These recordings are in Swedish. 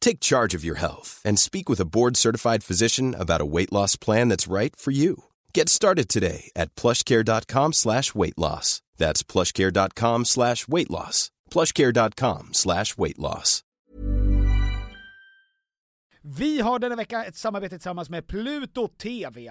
Take charge of your health and speak with a board-certified physician about a weight loss plan that's right for you. Get started today at plushcare.com slash weight loss. That's plushcare.com slash weight loss. plushcare.com slash weight loss. Vi har denna vecka ett samarbete tillsammans med Pluto TV.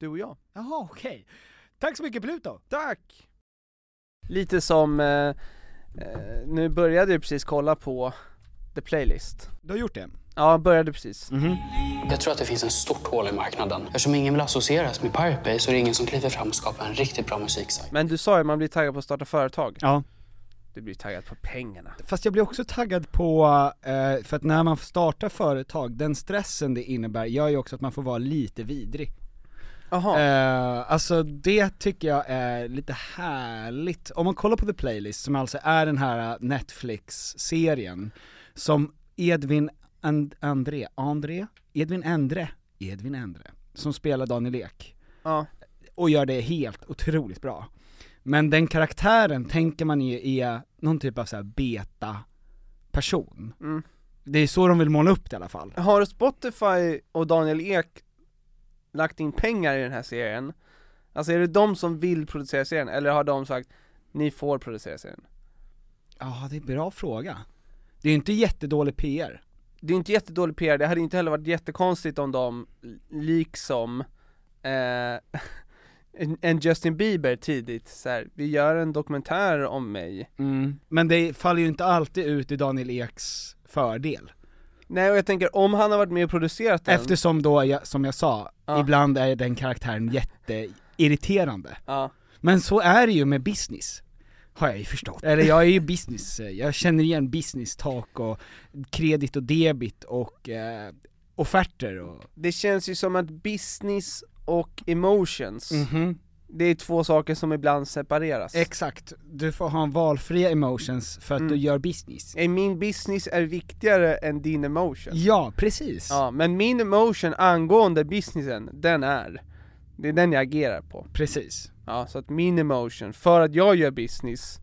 Du och jag. Jaha, okej. Tack så mycket Pluto! Tack! Lite som, eh, eh, nu började jag precis kolla på The Playlist. Du har gjort det? Ja, började precis. Jag tror att det finns en stort hål i marknaden. Eftersom ingen vill associeras med Pirate Bay så är det ingen som kliver fram och skapar en riktigt bra musiksajt. Men du sa ju att man blir taggad på att starta företag. Ja. Du blir taggad på pengarna. Fast jag blir också taggad på, eh, för att när man startar företag, den stressen det innebär gör ju också att man får vara lite vidrig. Eh, alltså det tycker jag är lite härligt. Om man kollar på The Playlist, som alltså är den här Netflix-serien, som Edvin And- André, André? Edvin Endre, Edvin Endre, som spelar Daniel Ek. Ja. Och gör det helt otroligt bra. Men den karaktären tänker man ju är någon typ av så här beta-person. Mm. Det är så de vill måla upp det i alla fall. Har Spotify och Daniel Ek lagt in pengar i den här serien? Alltså är det de som vill producera serien, eller har de sagt ni får producera serien? Ja, det är en bra fråga. Det är ju inte jättedålig PR. Det är inte jättedålig PR, det hade inte heller varit jättekonstigt om de, liksom eh, en- en Justin Bieber tidigt så här, vi gör en dokumentär om mig Men det faller ju inte alltid ut i Daniel Eks fördel. Nej och jag tänker, om han har varit med och producerat den Eftersom då, jag, som jag sa, Ja. ibland är den karaktären jätteirriterande. Ja. Men så är det ju med business. Har jag ju förstått. Eller jag är ju business, jag känner igen business talk och kredit och debit och eh, offerter och... Det känns ju som att business och emotions, Mhm. Det är två saker som ibland separeras Exakt, du får ha en valfria emotions för att Mm. du gör business. Min business är viktigare än din emotion Ja, precis. Ja, men min emotion angående businessen, den är Det är den jag agerar på Precis. Ja, så att min emotion, för att jag gör business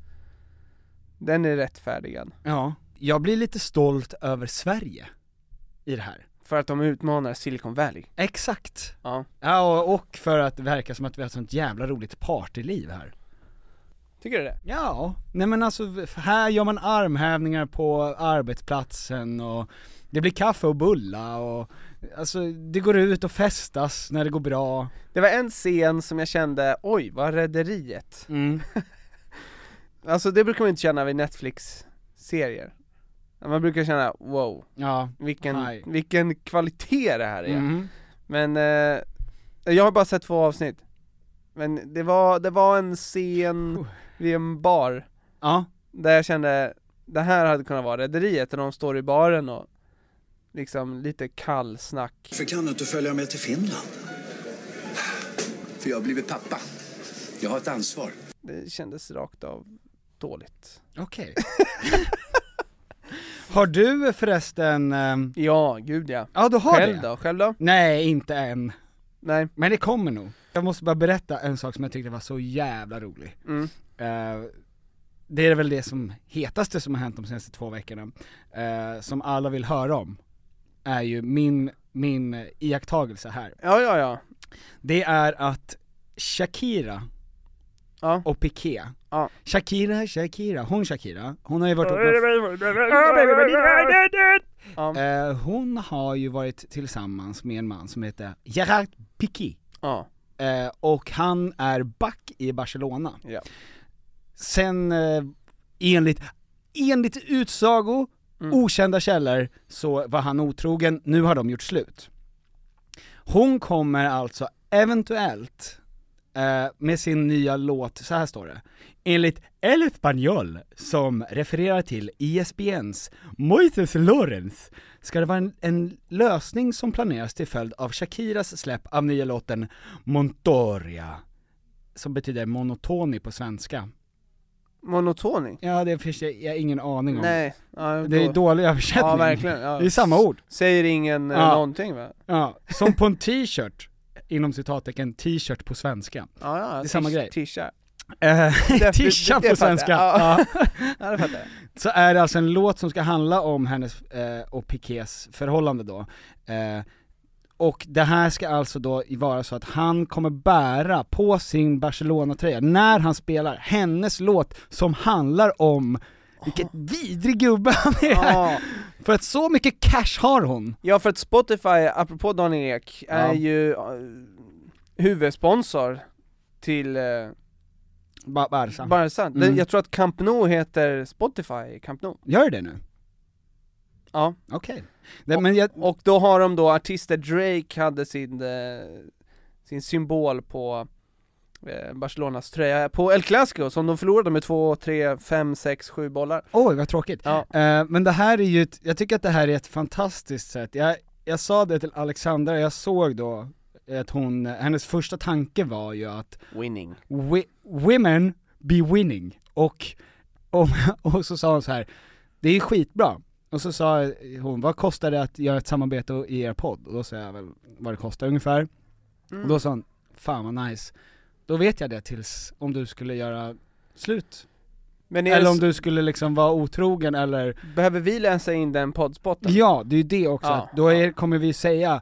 Den är rättfärdigad Ja, jag blir lite stolt över Sverige i det här. För att de utmanar Silicon Valley. Exakt! Ja. Ja, och, och för att det verkar som att vi har ett sånt jävla roligt partyliv här. Tycker du det? Ja, nej men alltså här gör man armhävningar på arbetsplatsen och det blir kaffe och bulla och alltså det går ut och festas när det går bra. Det var en scen som jag kände, oj, vad rederiet. Mm. Alltså det brukar man inte känna vid Netflix-serier. Man brukar känna, wow, Ja. vilken, Hej. vilken kvalitet det här är. Mm. Men, eh, jag har bara sett två avsnitt. Men det var, det var en scen vid en bar, Ja. där jag kände, det här hade kunnat vara rederiet, där de står i baren och liksom lite kallsnack. Varför kan du inte följa med till Finland? För jag har blivit pappa. Jag har ett ansvar. Det kändes rakt av dåligt. Okej. har du förresten, ehm, Ja, gud ja. ja du har Själv det? då? Själv då? Nej, inte än. Nej. Men det kommer nog. Jag måste bara berätta en sak som jag tyckte var så jävla rolig. Mm. Eh, det är väl det som hetaste som har hänt de senaste två veckorna, eh, som alla vill höra om, är ju min, min iakttagelse här. Ja, ja, ja. Det är att Shakira Ja. och Piqué, Ja. Shakira, Shakira, hon Shakira, hon har ju varit Ja. eh, Hon har ju varit tillsammans med en man som heter Gerard Piqué, ja. eh, och han är back i Barcelona. Ja. Sen eh, enligt, enligt utsago, Mm. okända källor, så var han otrogen, nu har de gjort slut. Hon kommer alltså eventuellt eh, med sin nya låt, så här står det, enligt El Español, som refererar till E ISBNs Moises Lorenz, ska det vara en, en lösning som planeras till följd av Shakiras släpp av nya låten Montoria, som betyder monotoni på svenska. Monotoni? Ja, det finns jag, jag har ingen aning om. Nej. Ja, Det är då- dålig översättning. Ja, verkligen. Ja. Det är samma ord. Säger ingen eh, Ja. någonting va? Ja, som på en t-shirt, inom citattecken, t-shirt på svenska. Ja, ja. Det är samma grej. Tisha. Eh, Tisha på svenska. Ja. Det fattar jag. Så är det alltså en låt som ska handla om hennes eh, och Piqués förhållande då. Eh, och det här ska alltså då vara så att han kommer bära på sin Barcelona-tröja, när han spelar, hennes låt som handlar om vilket vidrig gubbe han är! Ja. För att så mycket cash har hon! ja, för att Spotify, apropå Daniel Ek, är Ja. ju eh, huvudsponsor till eh, Ba- Barca. Barca. Mm. Den- Jag tror att Camp Nou heter Spotify Camp Nou. Gör det nu? Ja. Okej. Men jag, Och då har de då artister, Drake hade sin, eh, sin symbol på Barcelonas tröja på El Clasico som de förlorade med 2, 3, 5, 6, 7 bollar. oj vad tråkigt. Ja. Eh, men det här är ju, ett, jag tycker att det här är ett fantastiskt sätt. Jag, jag sa det till Alexandra, jag såg då att hon, hennes första tanke var ju att Winning. wi- women be winning, och, och, och så sa hon så här det är skitbra. Och så sa hon, vad kostar det att göra ett samarbete i er podd? Och då sa jag väl vad det kostar ungefär. Och då sa hon, fan vad nice. Då vet jag det tills, om du skulle göra slut. Eller om du skulle liksom vara otrogen eller behöver vi läsa in den poddspotten? Ja, det är ju det också, Ja. då är, kommer vi säga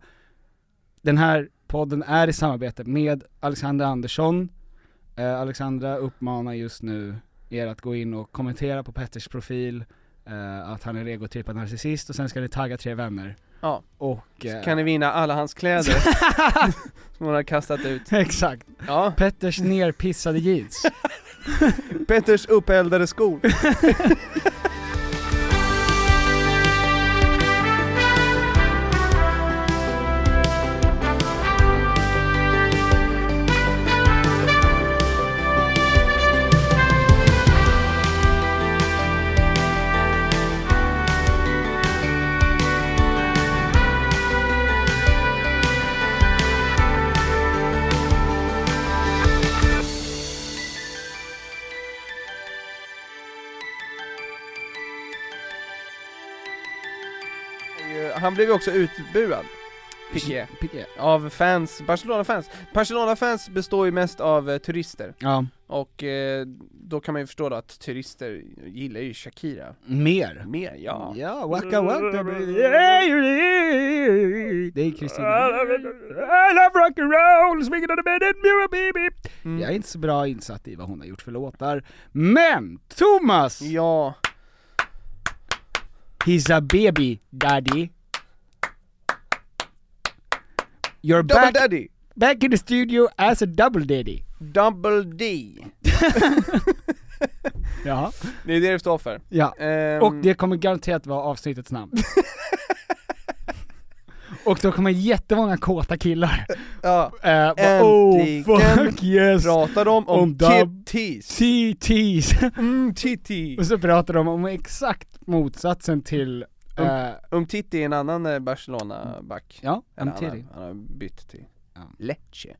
Den här podden är i samarbete med Alexandra Andersson eh, Alexandra uppmanar just nu er att gå in och kommentera på Petters profil eh, Att han är egotrippad narcissist och sen ska ni tagga tre vänner Ja. Och... eh, Så kan ni vinna alla hans kläder som hon har kastat ut. Exakt, Ja, Petters nerpissade jeans Petters uppeldade skor. Han blev ju också utbuad, Piqué, Piqué av fans, Barcelona-fans. Barcelona-fans består ju mest av eh, turister. Ja, Och eh, då kan man ju förstå då att turister gillar ju Shakira Mer. mer, ja. Ja, waka waka baby. Det är Kristina. I love rock and roll, swinging on the bed and mirror baby. Mm. Jag är inte så bra insatt i vad hon har gjort för låtar. Men Thomas! Ja, He's a baby daddy. You're Double back, Daddy! back in the studio as a double daddy. Double D! Jaha. Det är det det står för. Ja. Ehm, Och det kommer garanterat vara avsnittets namn. Och då kommer jättemånga kåta killar. ja, Uh, oh Äntligen fuck yes! pratar de om, Om titties. TT's. Mm, titti. Och så pratar de om exakt motsatsen till, Um Titti är en annan eh, Barcelona-back. ja, Umtiti. Han, har- han har bytt till Ja. Lecce.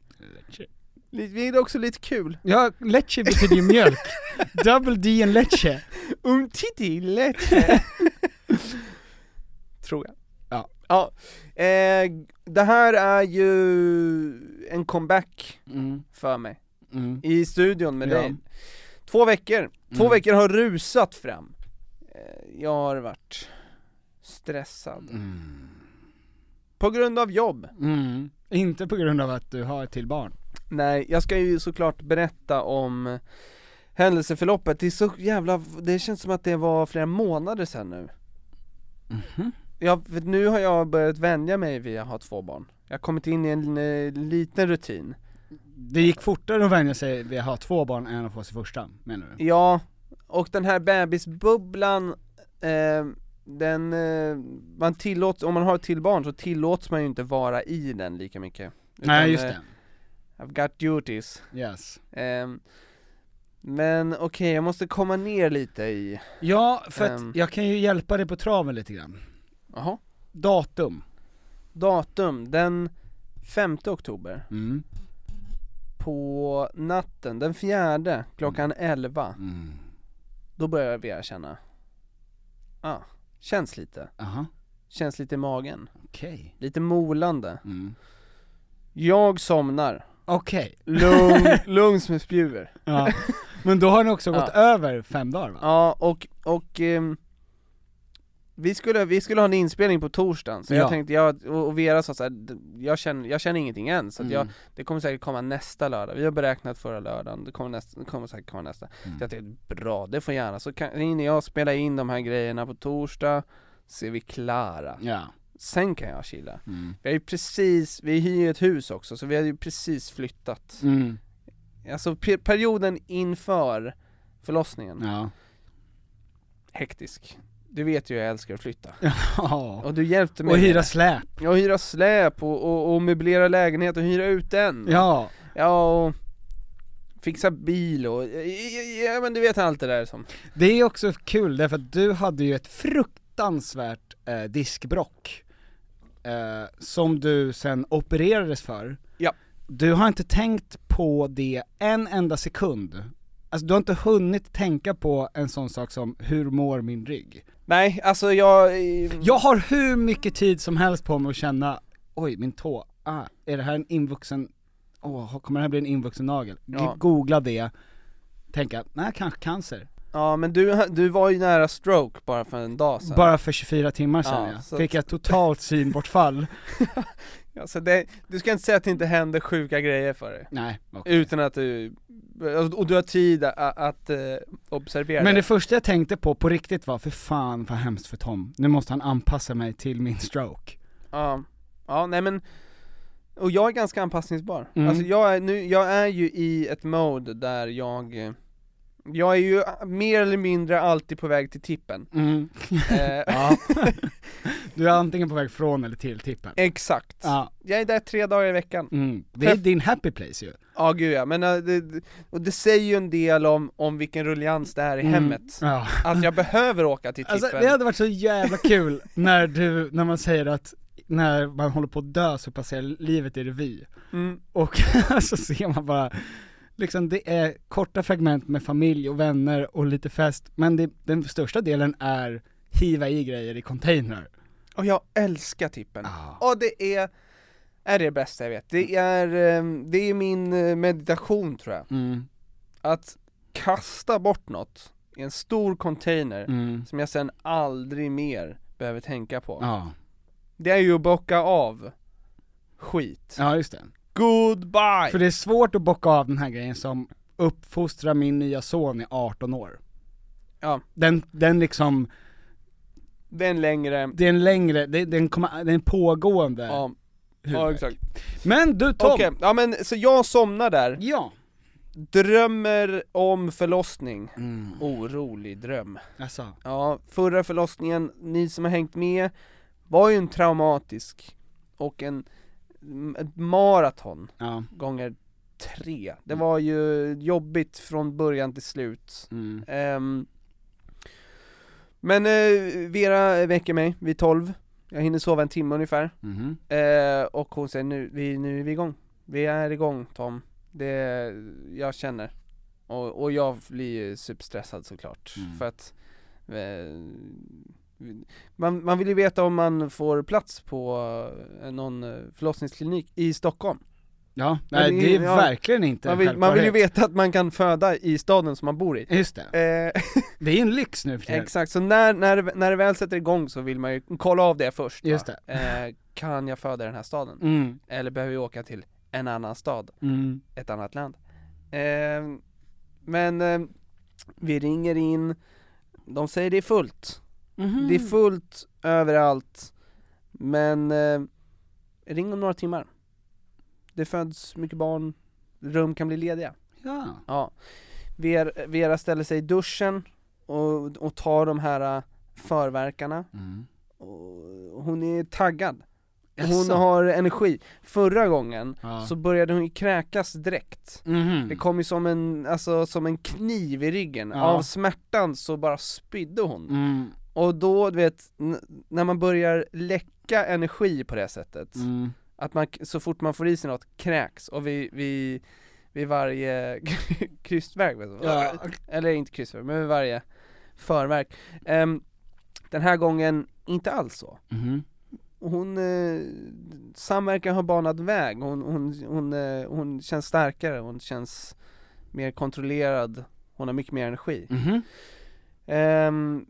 Lite- Det är också lite kul. Ja, leche betyder ju mjölk. Double D and leche. Um Titti Lecce. Tror jag. Ja. Ja. Eh, det här är ju en comeback Mm, för mig. mm. I studion med Ja. dig. Två veckor. Två Mm. veckor har rusat fram. Eh, jag har varit stressad. På grund av jobb. Mm. Inte på grund av att du har ett till barn. Nej, jag ska ju såklart berätta om händelseförloppet, det är så jävla, det känns som att det var flera månader sedan nu Ja, för nu har jag börjat vänja mig vid att ha två barn Jag har kommit in i en eh, liten rutin Det gick fortare att vänja sig vid att ha två barn än att få sitt första, menar du? Ja, och den här bebisbubblan, eh, den, eh, man tillåts, om man har ett till barn så tillåts man ju inte vara i den lika mycket Nej Utan, just eh, det, I've got duties yes. Ehm, Men okej, jag måste komma ner lite i, Ja, för att Ehm. jag kan ju hjälpa dig på traven lite grann. jaha Datum. Datum, den 5 oktober Mm. På natten, den fjärde, klockan 11 Mm. Då börjar vi känna ah, känns lite, Aha, känns lite i magen okej. Lite molande Mm. Jag somnar, Okej. lugn, lugn som en spjuver Ja. Men då har ni också gått över fem dagar va? Ja, och, och ehm, vi, skulle, vi skulle ha en inspelning på torsdagen, så Ja. jag tänkte, jag, och Vera sa såhär, jag känner, jag känner ingenting än, så att jag, Mm. det kommer säkert komma nästa lördag, vi har beräknat förra lördagen, det kommer, nästa, det kommer säkert komma nästa Mm. Så jag tänkte, bra, det får gärna, så kan hinner jag spela in de här grejerna på torsdag, så är vi klara Ja. Sen kan jag chilla Mm. Vi har ju precis, vi hyr ett hus också, så vi har ju precis flyttat Mm. Alltså pe- perioden inför förlossningen, Ja. hektisk Du vet ju jag älskar att flytta Ja. Och du hjälpte mig Och hyra släp. Ja, och hyra släp och, och, och möblera lägenhet och hyra ut den Ja. Ja, och fixa bil och, ja men du vet allt det där som Det är också kul därför att du hade ju ett fruktansvärt eh, diskbrock eh, Som du sen opererades för Ja. Du har inte tänkt på det en enda sekund Alltså du har inte hunnit tänka på en sån sak som, hur mår min rygg? Nej, alltså jag... Jag har hur mycket tid som helst på mig att känna, oj min tå, ah, är det här en invuxen, åh, kommer det här bli en invuxen nagel? Ja. Googla det, tänka, nej kanske cancer. Ja men du, du var ju nära stroke bara för en dag sedan Bara för 24 timmar sedan Ja, ja, fick jag totalt synbortfall. ja, så det, Du ska inte säga att det inte händer sjuka grejer för dig nej, okej. Utan att du, och du har tid att, att eh, observera Men det första jag tänkte på på riktigt var, för fan vad hemskt för Tom, nu måste han anpassa mig till min stroke. Ja, ja nej men Och jag är ganska anpassningsbar, Mm. alltså jag är, nu, jag är ju i ett mode där jag eh, Jag är ju mer eller mindre alltid på väg till tippen Mm. eh, du är antingen på väg från eller till tippen. Exakt, Ja, jag är där tre dagar i veckan mm. det är din happy place ju. Ja gud ja, men eh, det, och det säger ju en del om, om vilken ruljans det är i Mm. hemmet Ja. Att jag behöver åka till tippen Alltså det hade varit så jävla kul när du, när man säger att när man håller på att dö så passerar livet i revy. mm. Och så ser man bara, liksom det är korta fragment med familj och vänner och lite fest, men det, den största delen är hiva i grejer i container. Och jag älskar tippen Ah. Och det är, är det bästa jag vet, det är, eh, det är min eh, meditation tror jag Mm. att kasta bort något i en stor container Mm. som jag sen aldrig mer behöver tänka på. Ja. Det är ju att bocka av skit. ja, just det. Goodbye! För det är svårt att bocka av den här grejen som uppfostrar min nya son i 18 år. Ja. Den, den liksom, Den längre, det är en längre, det, den kommer, det är en pågående ja, ja exakt. Men du Tom! Okej, ja men så jag somnar där, Ja. drömmer om förlossning. Mm. Orolig dröm. Alltså. Ja, förra förlossningen, ni som har hängt med, var ju en traumatisk och en, ett maraton Ja. gånger tre. Det var ju jobbigt från början till slut. Mm. Ehm, men eh, Vera väcker mig vid 12, jag hinner sova en timme ungefär. Mhm. Eh, och hon säger nu, vi, nu är vi igång. Vi är igång Tom. Det, jag känner. Och, och jag blir ju superstressad såklart. Mm. För att eh, man, man vill ju veta om man får plats på eh, någon eh, förlossningsklinik i Stockholm. Ja, nej det det är- ja. verkligen inte Man vill, man vill ju veta att man kan föda i staden som man bor i. Just det. Eh, Det är en lyx nu för tiden. exakt, så när, när, när det väl sätter igång så vill man ju kolla av det först. Just det. Eh, kan jag föda i den här staden? Mm. Eller behöver jag åka till en annan stad? Mm. ett annat land. Eh, men vi ringer in, de säger det är fullt. Mhm. Det är fullt överallt, men eh, ring om några timmar. Det föds mycket barn, rum kan bli lediga. Ja. Ja. Vera, Vera ställer sig i duschen och, och tar de här eh, förverkarna. Mm. Och hon är taggad. Hon har energi. Förra gången Ja. så började hon ju kräkas direkt. Mhm. Det kom ju som en, alltså som en kniv i ryggen, Ja. av smärtan så bara spydde hon. Mm. Och då, du vet, när man börjar läcka energi på det sättet, Mm. att man, så fort man får i sig något, kräks, och vid, vid, vid varje krystverk? Ja. eller inte krystverk, men vid varje förverk. Ehm, den här gången, inte alls så. Mhm. Hon, eh, samverkan har banat väg, hon, hon, hon, eh, hon känns starkare, hon känns mer kontrollerad, hon har mycket mer energi. Mhm. Ehm,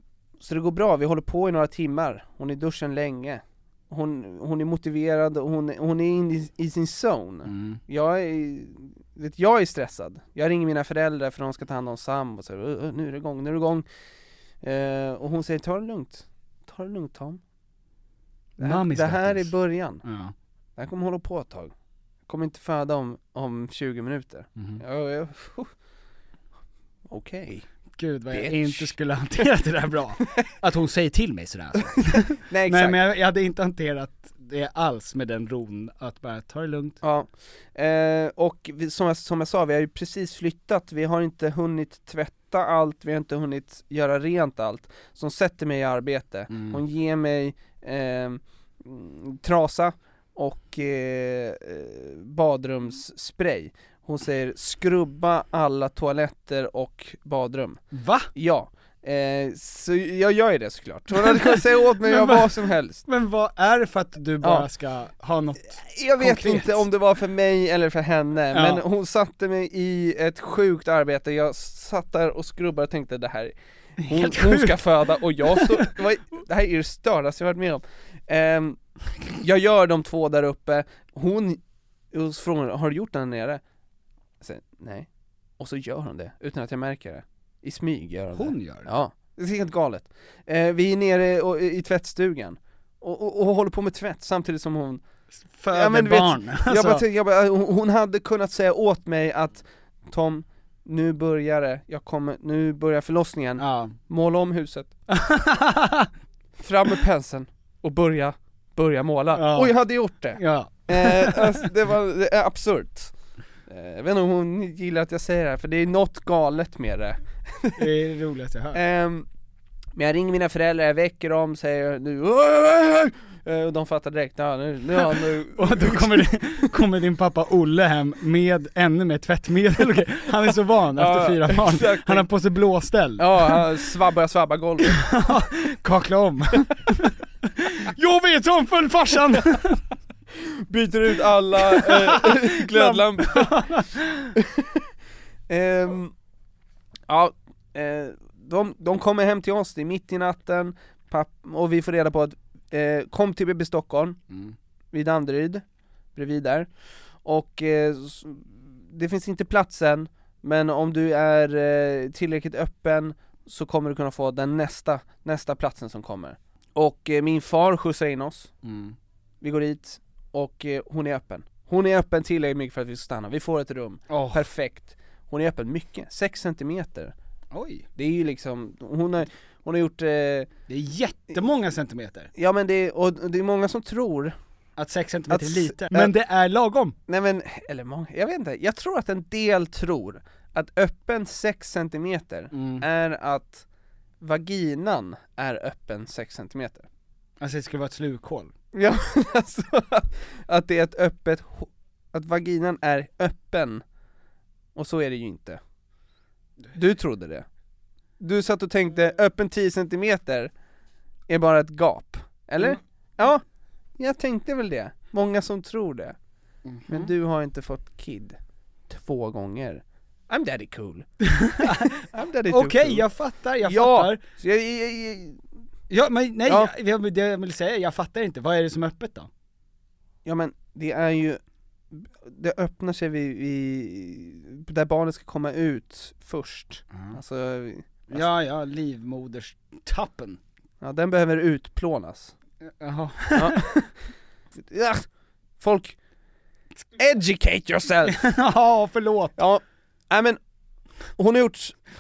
så det går bra, vi håller på i några timmar, hon är i duschen länge. Hon, hon är motiverad, och hon, hon är inne i, i sin zone. Mm. Jag är, vet, jag är stressad. Jag ringer mina föräldrar för de ska ta hand om Sam och säger "Ö, ö, nu är det igång, nu är det igång. Eh, och hon säger ta det lugnt, ta det lugnt Tom. Det här, det här är början. Ja. Det här kommer hålla på ett tag. Jag kommer inte föda om, om 20 minuter. Ja, Okej. Gud vad jag Bitch. inte skulle hanterat det där bra. Att hon säger till mig sådär alltså. Nej Nej exakt. men jag, jag hade inte hanterat det alls med den ron, att bara ta det lugnt. Ja, eh, och vi, som, jag, som jag sa, vi har ju precis flyttat, vi har inte hunnit tvätta allt, vi har inte hunnit göra rent allt. Som sätter mig i arbete. Mm. Hon ger mig eh, trasa och eh, eh, badrumsspray. Hon säger skrubba alla toaletter och badrum. Va? Ja, eh, så jag gör ju det såklart. Hon hade kunnat säga åt mig att göra vad- som helst. Men vad är det för att du bara Ja. ska ha något? Jag vet Konkret. inte om det var för mig eller för henne, Ja. men hon satte mig i ett sjukt arbete, jag satt där och skrubbade och tänkte det här hon, hon ska föda och jag står, det, här är det stördaste jag varit med om Ehm, Jag gör de två där uppe, hon, så frågar hon, har du gjort den nere? Säger, nej Och så gör hon det, utan att jag märker det I smyg gör hon, Hon det gör det? Ja, det är helt galet eh, Vi är nere och, i tvättstugan och, och, och håller på med tvätt samtidigt som hon Föder Ja, men du vet, barn. jag Alltså, bara, tänkte- jag bara, hon hon hade kunnat säga åt mig att Tom, nu börjar det, jag kommer, nu börjar förlossningen, ja. måla om huset, fram med penseln och börja, börja måla. Ja. Och jag hade gjort det! ja. Eh, alltså, det var absurt. Eh, jag vet inte om hon gillar att jag säger det här, för det är något galet med det. Det är det roligaste jag hört. Ehm, men jag ringer mina föräldrar, jag väcker dem, säger nu! Eh, och de fattar direkt, ja nu, nu, ja, nu Och då kommer, det, kommer din pappa Olle hem med ännu mer tvättmedel. Han är så van efter Ja, fyra barn. exakt. Han har på sig blåställ. Ja, han svabbar, jag svabbar golvet Kakla om. Jag vet om full farsan! Byter ut alla eh, glödlampor Ehm, Ja, eh, de, de kommer hem till oss, det är mitt i natten, papp, och vi får reda på att eh, kom till BB Stockholm, Mm. vid Danderyd, bredvid där, och eh, det finns inte plats än, men om du är eh, tillräckligt öppen så kommer du kunna få den nästa, nästa platsen som kommer. Och eh, min far skjutsar in oss, Mm. vi går dit, och eh, hon är öppen. Hon är öppen tillräckligt mycket för att vi ska stanna, vi får ett rum, Åh, perfekt. Hon är öppen mycket, 6 centimeter. oj. Det är ju liksom, hon har, hon har gjort, eh, Det är jättemånga centimeter. ja men det, och det är många som tror, Att 6 centimeter Att är lite. Men det är lagom. nej men, eller många, jag vet inte, jag tror att en del tror att öppen 6 centimeter Mm. är att vaginan är öppen 6 centimeter. Alltså det skulle vara ett slukhål. Ja, alltså att, det är ett öppet, att vaginan är öppen, och så är det ju inte. Du trodde det. Du satt och tänkte, öppen 10 centimeter är bara ett gap, eller? Mm. Ja, jag tänkte väl det. Många som tror det. Mhm. Men du har inte fått kid två gånger. I'm daddy cool. I'm daddy Okej, cool. jag fattar, jag ja, fattar. jag, jag, jag, Ja men nej, Ja. Jag, det jag vill säga, jag fattar inte. Vad är det som är öppet då? Ja men det är ju, det öppnar sig vid, vid där barnet ska komma ut först. Alltså, Ja, ja, livmoderstappen. ja den behöver utplånas. Jaha. Ja. ja. Folk, educate yourself! Ja, förlåt. Ja, nej men hon har gjort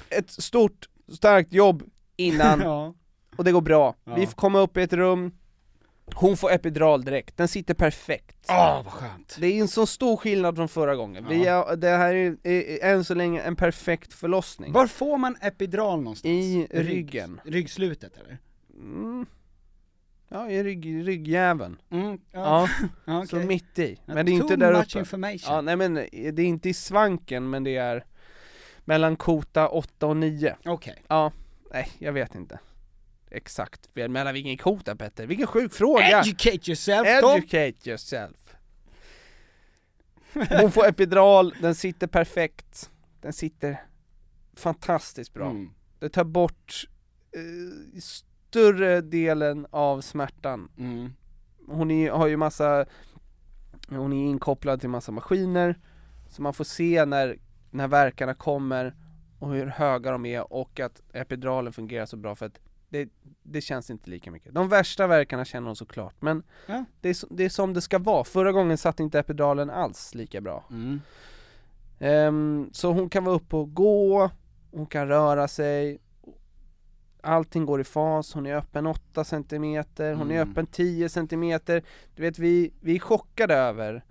ett stort, starkt jobb innan Ja. Och det går bra. Ja. Vi får komma upp i ett rum, hon får epidural direkt, den sitter perfekt. Åh, vad skönt. Det är en så stor skillnad från förra gången. Vi är, det här är, är än så länge en perfekt förlossning. Var får man epidural någonstans? I Rygg- ryggen. Ryggslutet eller? Mm. Ja, i rygg, ryggjäveln. Mm, Ja, ja så okej. mitt i. Men det är inte där much uppe. information. Ja, nej men det är inte i svanken, men det är mellan kota 8 och 9. Okej. Ja, nej jag vet inte. Exakt, mellan vilken kota Petter? Vilken sjuk fråga! Educate yourself Tom! Educate yourself. Hon får epidural, den sitter perfekt, den sitter fantastiskt bra. Mm. Det tar bort eh, större delen av smärtan. Mm. Hon är, har ju massa, hon är inkopplad till massa maskiner, så man får se när, när verkarna kommer och hur höga de är och att epiduralen fungerar så bra för att det, det känns inte lika mycket. De värsta verkarna känner hon såklart, men Ja. det, är, det är som det ska vara. Förra gången satt inte epiduralen alls lika bra. Mm. Ehm, så hon kan vara uppe och gå, hon kan röra sig, allting går i fas, hon är öppen 8 cm, hon är Mm. öppen 10 cm. Du vet, vi, vi är chockade över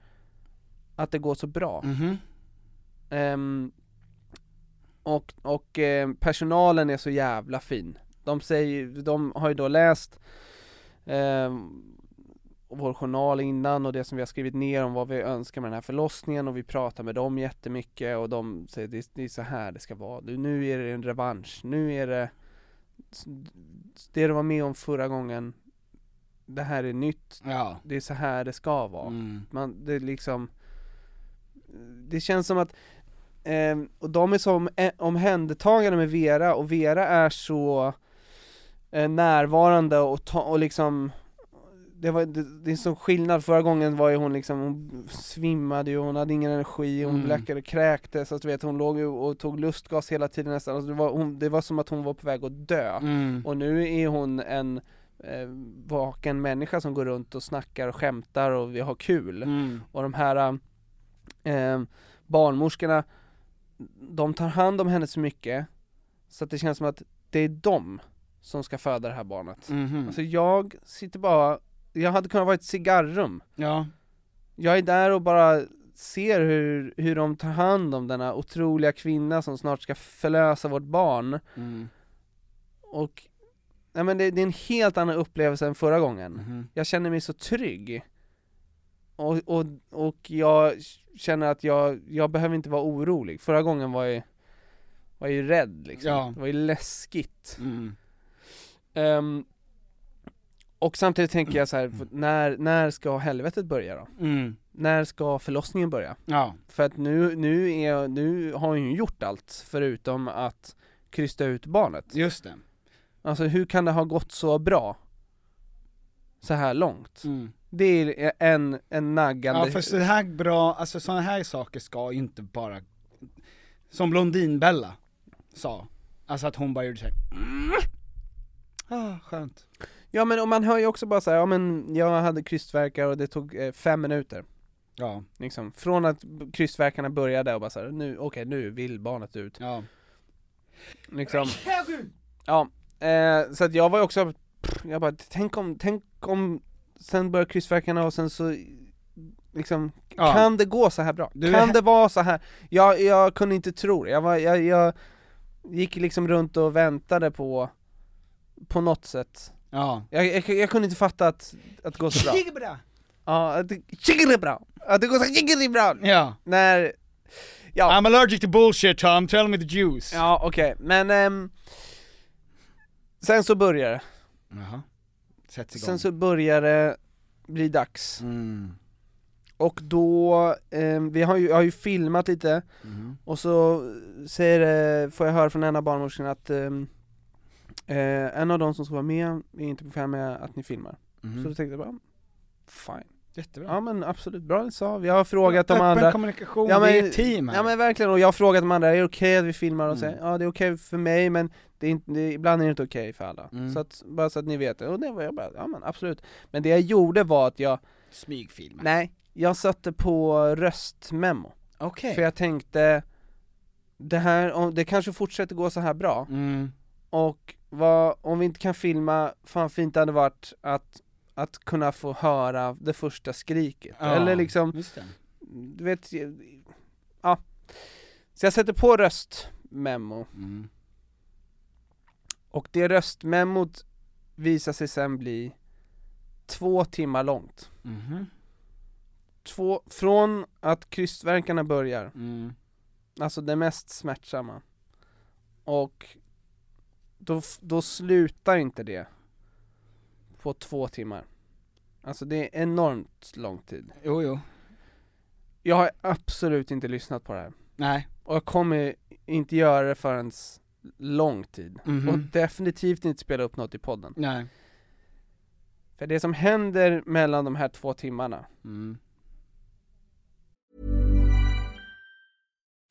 att det går så bra. Mhm. Ehm, och och ehm, personalen är så jävla fin. De säger, de har ju då läst ehm, vår journal innan och det som vi har skrivit ner om vad vi önskar med den här förlossningen och vi pratar med dem jättemycket och de säger det, det är så här det ska vara. Nu är det en revansch, nu är det det du var med om förra gången, det här är nytt, Ja. det är så här det ska vara Mm. man, det är liksom Det känns som att ehm, Och de är som eh, omhändertagande med Vera och Vera är så eh, Närvarande och, ta, och liksom det, var, det, det är så skillnad, förra gången var ju hon liksom, hon svimmade ju, hon hade ingen energi, hon Mm. bläckade, kräktes, alltså, du vet hon låg ju och tog lustgas hela tiden nästan, alltså, det, var, hon, det var som att hon var på väg att dö Mm. och nu är hon en eh, vaken människa som går runt och snackar och skämtar och vi har kul. Mm. Och de här eh, barnmorskorna, de tar hand om henne så mycket så att det känns som att det är de som ska föda det här barnet. Mhm. Alltså jag sitter bara, jag hade kunnat vara ett cigarrum. Ja. Jag är där och bara ser hur, hur de tar hand om denna otroliga kvinna som snart ska förlösa vårt barn. Mm. Och nej men det, det är en helt annan upplevelse än förra gången. Mhm. Jag känner mig så trygg. Och, och, och jag känner att jag, jag behöver inte vara orolig. Förra gången var jag, var jag ju rädd liksom. Ja. Det var ju läskigt. Mm. Ehm, och samtidigt tänker jag så här, när, när ska helvetet börja då? Mm. När ska förlossningen börja? Ja. För att nu, nu, är, nu har hon ju gjort allt förutom att krysta ut barnet. Just det. Alltså hur kan det ha gått så bra? Så här långt. Mm. Det är en, en naggande... Ja för så här bra, alltså sådana här saker ska ju inte bara, som Blondinbella sa, alltså att hon bara gjorde såhär Ah, skönt. Ja men och man hör ju också bara så här, ja men jag hade krystvärkar och det tog eh, fem minuter. Ja. Liksom, från att krystvärkarna började och bara så här, nu, okej nu vill barnet ut. Ja. Liksom. Ja, eh, så att jag var ju också, jag bara, tänk om, tänk om sen börjar krystvärkarna och sen så liksom, Ja. kan det gå så här bra? Du kan är- det vara så här? Jag, jag kunde inte tro det, jag, var, jag, jag gick liksom runt och väntade på, på något sätt Ja. jag, jag, jag kunde inte fatta att, att det går så bra bra. Ja, att det, Tjiggeri bra! Att det går så bra! Ja. När, ja, I'm allergic to bullshit Tom, tell me the juice. ja okej, men ehm, Sen så börjar det, Jaha. Sätts igång. sen så börjar det bli dags Mm. Och då, ehm, vi har ju, har ju filmat lite, Mhm. och så säger, det- får jag höra från en av barnmorskorna att ehm, eh, en av de som ska vara med är inte bekväm med att ni filmar. Mhm. Så då tänkte jag bara, fine. Jättebra. Ja men absolut, bra sa vi. Jag har frågat de Öppen andra kommunikation, Ja, men- vi är ett team här. Ja men verkligen, och jag har frågat de andra, är det okej att vi filmar? Och Mm. säger, ja det är okej för mig men det är inte, det, ibland är det inte okej för alla. Mm. Så att, bara så att ni vet det, och det var jag bara, ja men absolut. Men det jag gjorde var att jag, Smygfilm. nej, jag satte på röstmemo. Okej. För jag tänkte, det här, det kanske fortsätter gå så här bra, Mm. och vad, om vi inte kan filma, fan fint det hade varit att, att kunna få höra det första skriket. Ja, Eller liksom, du vet, ja. Så jag sätter på röstmemo, Mm. och det röstmemot visar sig sen bli två timmar långt. Mhm. Två, från att krystvärkarna börjar, Mm. alltså det mest smärtsamma, och då, då slutar inte det på två timmar. Alltså det är enormt lång tid. Jo, jo. Jag har absolut inte lyssnat på det här. Nej. Och jag kommer inte göra det förrän lång tid. Mhm. Och definitivt inte spela upp något i podden. Nej. För det som händer mellan de här två timmarna, Mm.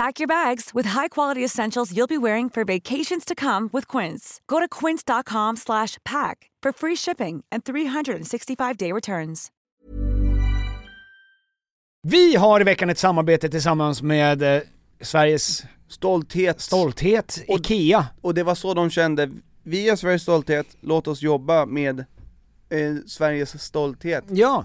Pack your bags with high-quality essentials you'll be wearing for vacations to come with Quince. Go to quince.com slash pack for free shipping and 365-day returns. Vi har i veckan ett samarbete tillsammans med eh, Sveriges stolthet, stolthet, Och- IKEA. och det var så de kände, vi är Sveriges stolthet, låt oss jobba med eh, Sveriges stolthet, Ja,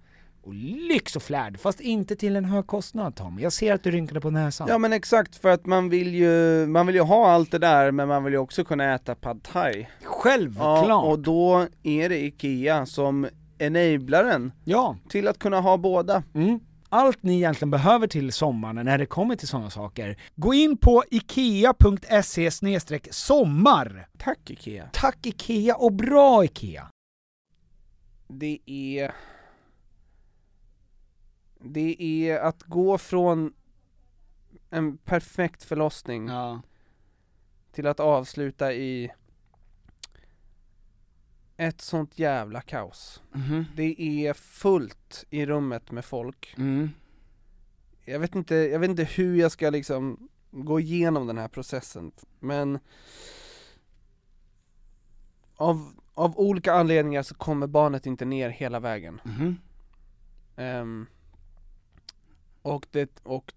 och lyx och flärd, fast inte till en hög kostnad Tom. Jag ser att du rynkade på näsan. ja men exakt för att man vill ju, man vill ju ha allt det där men man vill ju också kunna äta pad thai Självklart! Ja, och då är det IKEA som enablaren Ja, till att kunna ha båda mm. Allt ni egentligen behöver till sommaren när det kommer till sådana saker, gå in på ikea.se sommar. Tack IKEA! Tack IKEA och bra IKEA! Det är Det är att gå från en perfekt förlossning Ja. till att avsluta i ett sånt jävla kaos. Mhm. Det är fullt i rummet med folk. Mm. Jag vet inte, jag vet inte hur jag ska liksom gå igenom den här processen, men av, av olika anledningar så kommer barnet inte ner hela vägen. Mhm. Ehm, och, det, och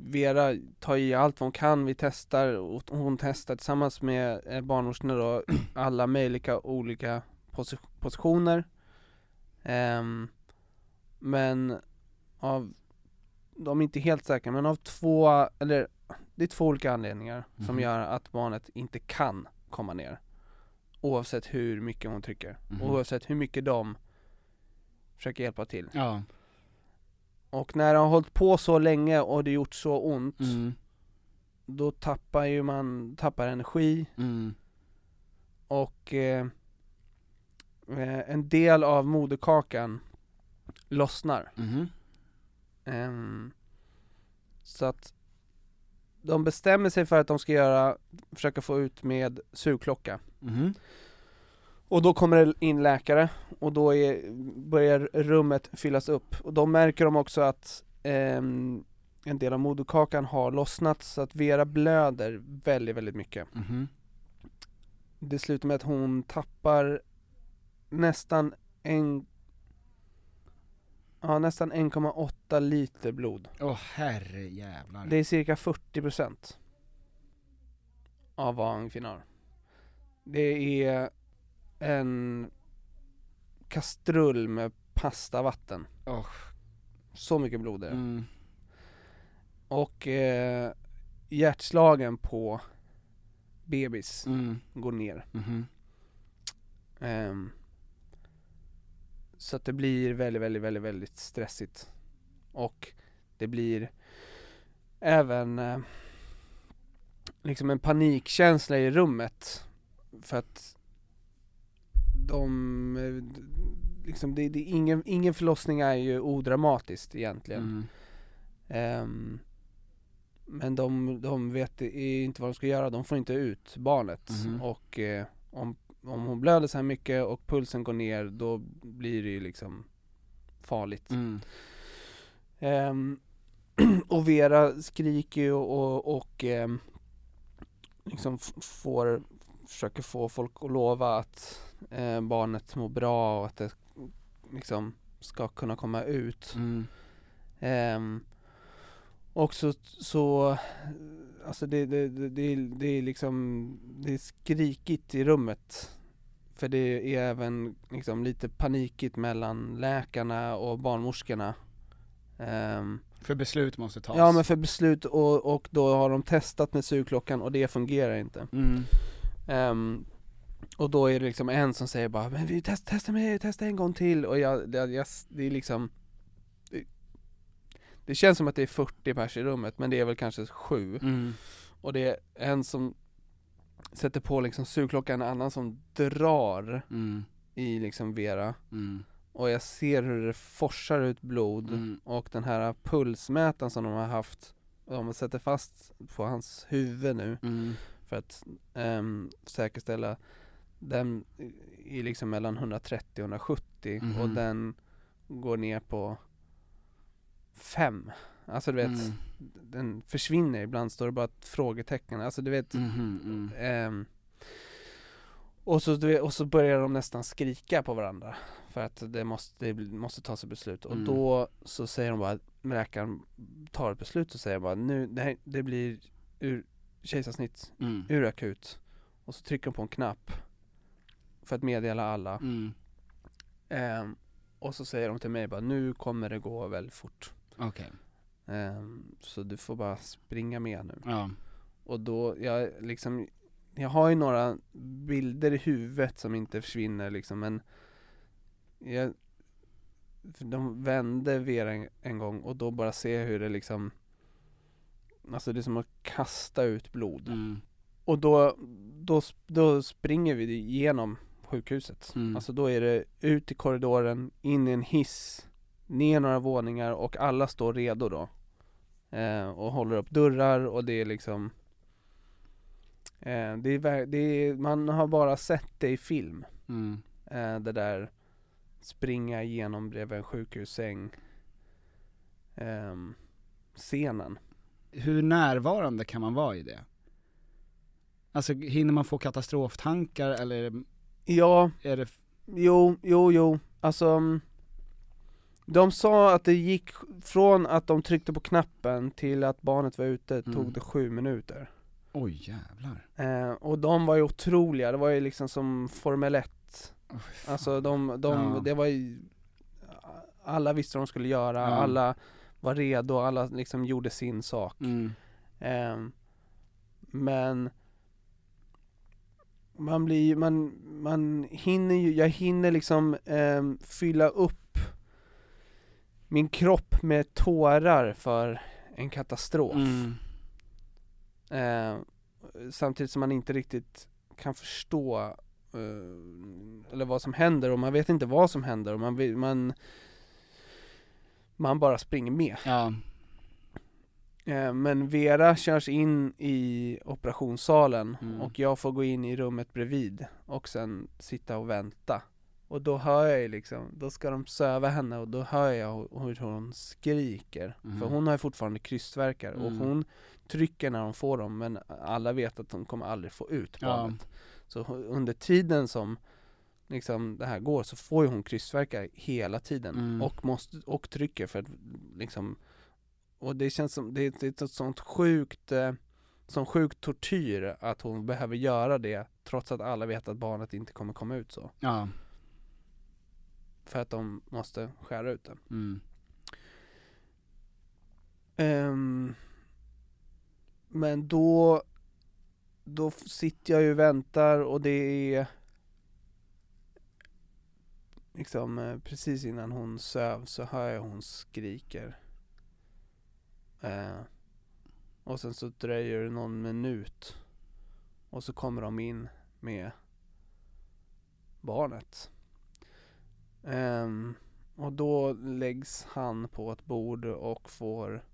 Vera tar i allt vad hon kan, vi testar, och hon testar tillsammans med eh, barnmorskorna då, alla möjliga olika posi- positioner Ehm, Men av, de är inte helt säkra, men av två, eller det är två olika anledningar som Mhm. gör att barnet inte kan komma ner Oavsett hur mycket hon trycker, Mhm. oavsett hur mycket de försöker hjälpa till Ja. Och när det har hållit på så länge och det gjort så ont, Mm. då tappar ju man, tappar energi Mm. och eh, eh, en del av moderkakan lossnar. Mhm. Ehm, så att de bestämmer sig för att de ska göra, försöka få ut med sugklocka. Mhm. Och då kommer det in läkare och då är, börjar rummet fyllas upp och då märker de också att ehm, en del av moderkakan har lossnat så att Vera blöder väldigt, väldigt mycket. Mhm. Det slutar med att hon tappar nästan en Ja, nästan 1,8 liter blod. Åh herre jävlar. Det är cirka 40% av vad en kvinna har. Det är en kastrull med pastavatten. Åh. Så mycket blod är det. Mm. Och eh, hjärtslagen på bebis Mm. går ner. Mhm. Ehm, så att det blir väldigt, väldigt, väldigt, väldigt stressigt. Och det blir även eh, liksom en panikkänsla i rummet. För att de, eh, liksom det, det, ingen, ingen förlossning är ju odramatiskt egentligen. Mm. Ehm, men de, de vet inte vad de ska göra, de får inte ut barnet. Mhm. Och eh, om, om hon blöder så här mycket och pulsen går ner, då blir det ju liksom farligt. Mm. Ehm, och Vera skriker ju och, och, ehm, liksom får, försöker få folk att lova att eh, barnet mår bra och att det liksom ska kunna komma ut. Mm. Ehm, och så, så alltså det, det, det, det, är, liksom, det är skrikigt i rummet. För det är även liksom lite panikigt mellan läkarna och barnmorskorna. Ehm, För beslut måste tas. ja men för beslut och, och då har de testat med sugklockan och det fungerar inte. Mm. Ehm, och då är det liksom en som säger bara 'Men vi test, testa med, testa en gång till' och jag, det, jag, det är liksom det, det känns som att det är 40 pers i rummet men det är väl kanske sju Mm. Och det är en som sätter på liksom sugklockan, en annan som drar Mm. i liksom Vera Mm. Och jag ser hur det forsar ut blod Mm. och den här pulsmätaren som de har haft De sätter fast på hans huvud nu Mm. för att ehm, säkerställa den är liksom mellan 130 och 170 Mhm. och den går ner på 5 Alltså du vet, Mm. den försvinner ibland står det bara ett frågetecken, alltså du vet Mhm, mm. ehm, Och så, du vet- och så börjar de nästan skrika på varandra för att det måste, det måste tas ett beslut och Mm. då så säger de bara, läkaren tar ett beslut och säger bara nu, det, här, det blir ur, kejsarsnitt, Mm. urakut och så trycker de på en knapp för att meddela alla Mm. Ehm, och så säger de till mig bara, nu kommer det gå väldigt fort Okej. Ehm, Så du får bara springa med nu Ja. Och då, jag liksom Jag har ju några bilder i huvudet som inte försvinner liksom men jag, De vände Vera en, en gång och då bara jag hur det liksom Alltså det är som att kasta ut blod Mm. Och då, då, då springer vi igenom sjukhuset Mm. Alltså då är det ut i korridoren, in i en hiss Ner några våningar och alla står redo då eh, Och håller upp dörrar och det är liksom eh, det är, det är, Man har bara sett det i film Mm. eh, Det där Springa igenom bredvid en sjukhussäng ehm, Scenen Hur närvarande kan man vara i det? Alltså hinner man få katastroftankar eller Ja, är det Jo, jo, jo, alltså mm, De sa att det gick från att de tryckte på knappen till att barnet var ute tog Mm. det sju minuter Oj jävlar. eh, Och de var ju otroliga, det var ju liksom som Formel 1 Oh. Alltså de, de Ja. det var ju Alla visste vad de skulle göra, Ja. alla var redo, alla liksom gjorde sin sak Mm. Ehm, Men Man blir ju, man, man hinner ju, jag hinner liksom ehm, fylla upp min kropp med tårar för en katastrof Mm. Ehm, Samtidigt som man inte riktigt kan förstå eh, Eller vad som händer och man vet inte vad som händer och man, man Man bara springer med Ja. Eh, Men Vera körs in i operationssalen Mm. och jag får gå in i rummet bredvid och sen sitta och vänta Och då hör jag ju liksom, då ska de söva henne och då hör jag hur- hon skriker Mhm. För hon har ju fortfarande krystvärkar och Mm. hon trycker när de får dem men alla vet att de kommer aldrig få ut Ja. barnet Så hon- under tiden som liksom det här går så får ju hon krystvärkar hela tiden Mm. och måste, och trycker för att liksom och det känns som, det är, ett sånt sjukt, eh, sån sjuk tortyr att hon behöver göra det trots att alla vet att barnet inte kommer komma ut så. Ja. För att de måste skära ut det. Mm. Ehm, men då, då sitter jag ju och väntar och det är liksom eh, precis innan hon söv så hör jag hon skriker. Eh, och sen så dröjer det någon minut och så kommer de in med barnet. Ehm, och då läggs han på ett bord och får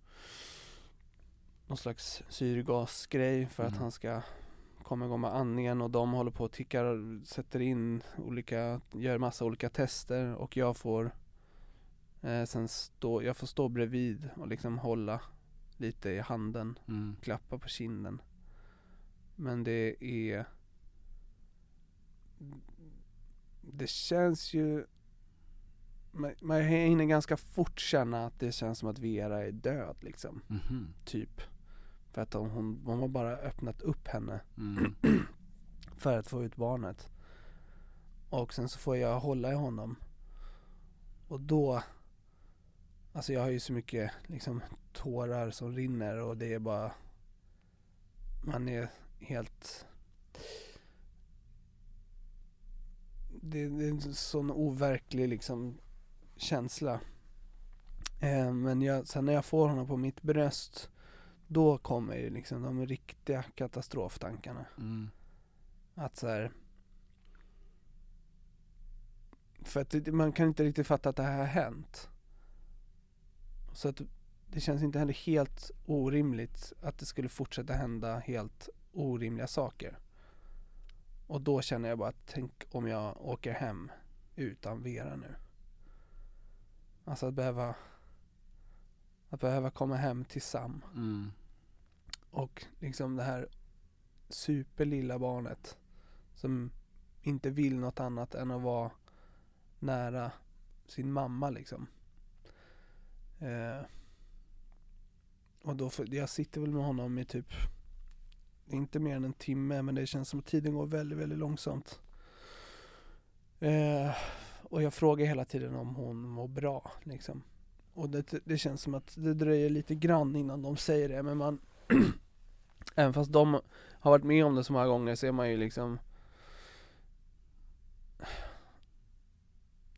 någon slags syrgasgrej för att Mm. han ska komma igång med andningen och de håller på och tickar, sätter in olika, gör massa olika tester och jag får eh, sen stå, jag får stå bredvid och liksom hålla lite i handen, Mm. klappa på kinden. Men det är Det känns ju man, man hinner ganska fort känna att det känns som att Vera är död liksom, Mhm. typ. För att hon, hon, hon har bara öppnat upp henne Mm. för att få ut barnet. Och sen så får jag hålla i honom. Och då, alltså jag har ju så mycket liksom tårar som rinner och det är bara, man är helt det, det är en sån overklig liksom känsla. Eh, men jag, sen när jag får honom på mitt bröst då kommer ju liksom de riktiga katastroftankarna. Mm. Att så här. För att det, man kan inte riktigt fatta att det här har hänt. Så att det känns inte heller helt orimligt att det skulle fortsätta hända helt orimliga saker. Och då känner jag bara, tänk om jag åker hem utan Vera nu. Alltså att behöva att behöva komma hem till Sam Mm. och liksom det här superlilla barnet som inte vill något annat än att vara nära sin mamma liksom. Eh, och då, för, jag sitter väl med honom i typ, inte mer än en timme, men det känns som att tiden går väldigt, väldigt långsamt. Eh, och jag frågar hela tiden om hon mår bra liksom. Och det, det känns som att det dröjer lite grann innan de säger det, men man Även fast de har varit med om det så många gånger så är man ju liksom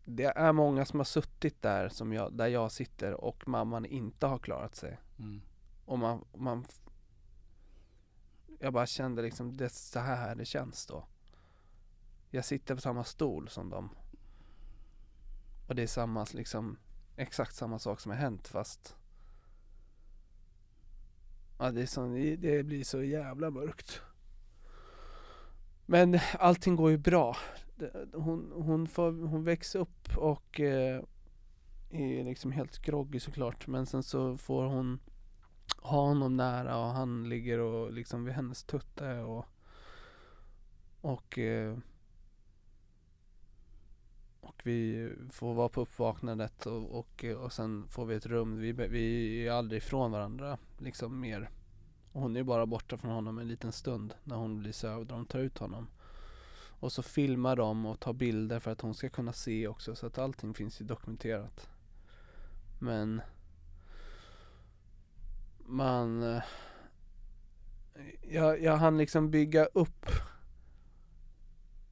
Det är många som har suttit där som jag, där jag sitter och mamman inte har klarat sig. Mm. Och man, man Jag bara kände liksom, det är så här det känns då. Jag sitter på samma stol som dem. Och det är samma liksom, exakt samma sak som har hänt fast Ja det, så, det blir så jävla mörkt. Men allting går ju bra. Hon, hon, får, hon växer upp och eh, är liksom helt groggy såklart. Men sen så får hon ha honom nära och han ligger och liksom vid hennes tutte och och eh, och vi får vara på uppvaknandet och, och, och sen får vi ett rum. Vi, vi är aldrig ifrån varandra liksom mer. Och hon är bara borta från honom en liten stund när hon blir sövd och de tar ut honom. Och så filmar de och tar bilder för att hon ska kunna se också så att allting finns ju dokumenterat. Men man eh, jag, jag hann liksom bygga upp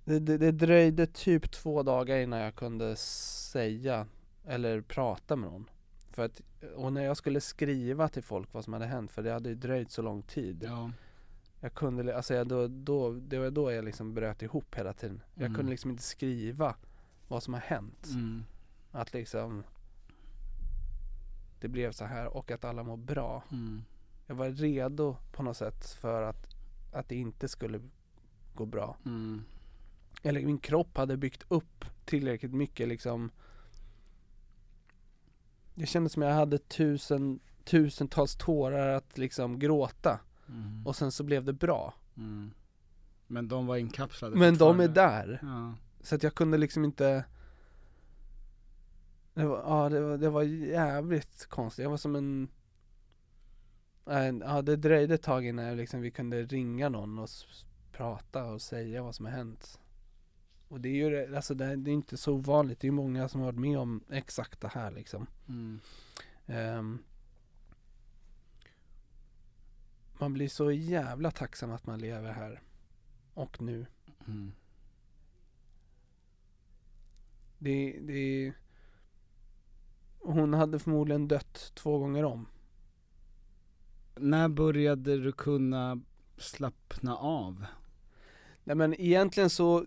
det, det, det dröjde typ två dagar innan jag kunde säga eller prata med någon. För att, och när jag skulle skriva till folk vad som hade hänt, för det hade ju dröjt så lång tid. Ja. Jag kunde, alltså jag, då, då, det var då jag liksom bröt ihop hela tiden. Jag Mm. kunde liksom inte skriva vad som har hänt. Mm. Att liksom det blev så här och att alla mår bra. Mm. Jag var redo på något sätt för att, att det inte skulle gå bra. Mm. Eller min kropp hade byggt upp tillräckligt mycket liksom Det kändes som jag hade tusen, tusentals tårar att liksom gråta Mm. och sen så blev det bra. Mm. Men de var inkapslade Men de är där. Ja. Så att jag kunde liksom inte det var, ja, det var, det var jävligt konstigt. Jag var som en Ja det dröjde ett tag innan liksom vi kunde ringa någon och prata och säga vad som har hänt. Och det är ju alltså det, är- inte så ovanligt. Det är många som har varit med om exakt det här liksom. Mm. Ehm, man blir så jävla tacksam att man lever här. Och nu. Mm. Det, det Hon hade förmodligen dött två gånger om. När började du kunna slappna av? Nej men egentligen så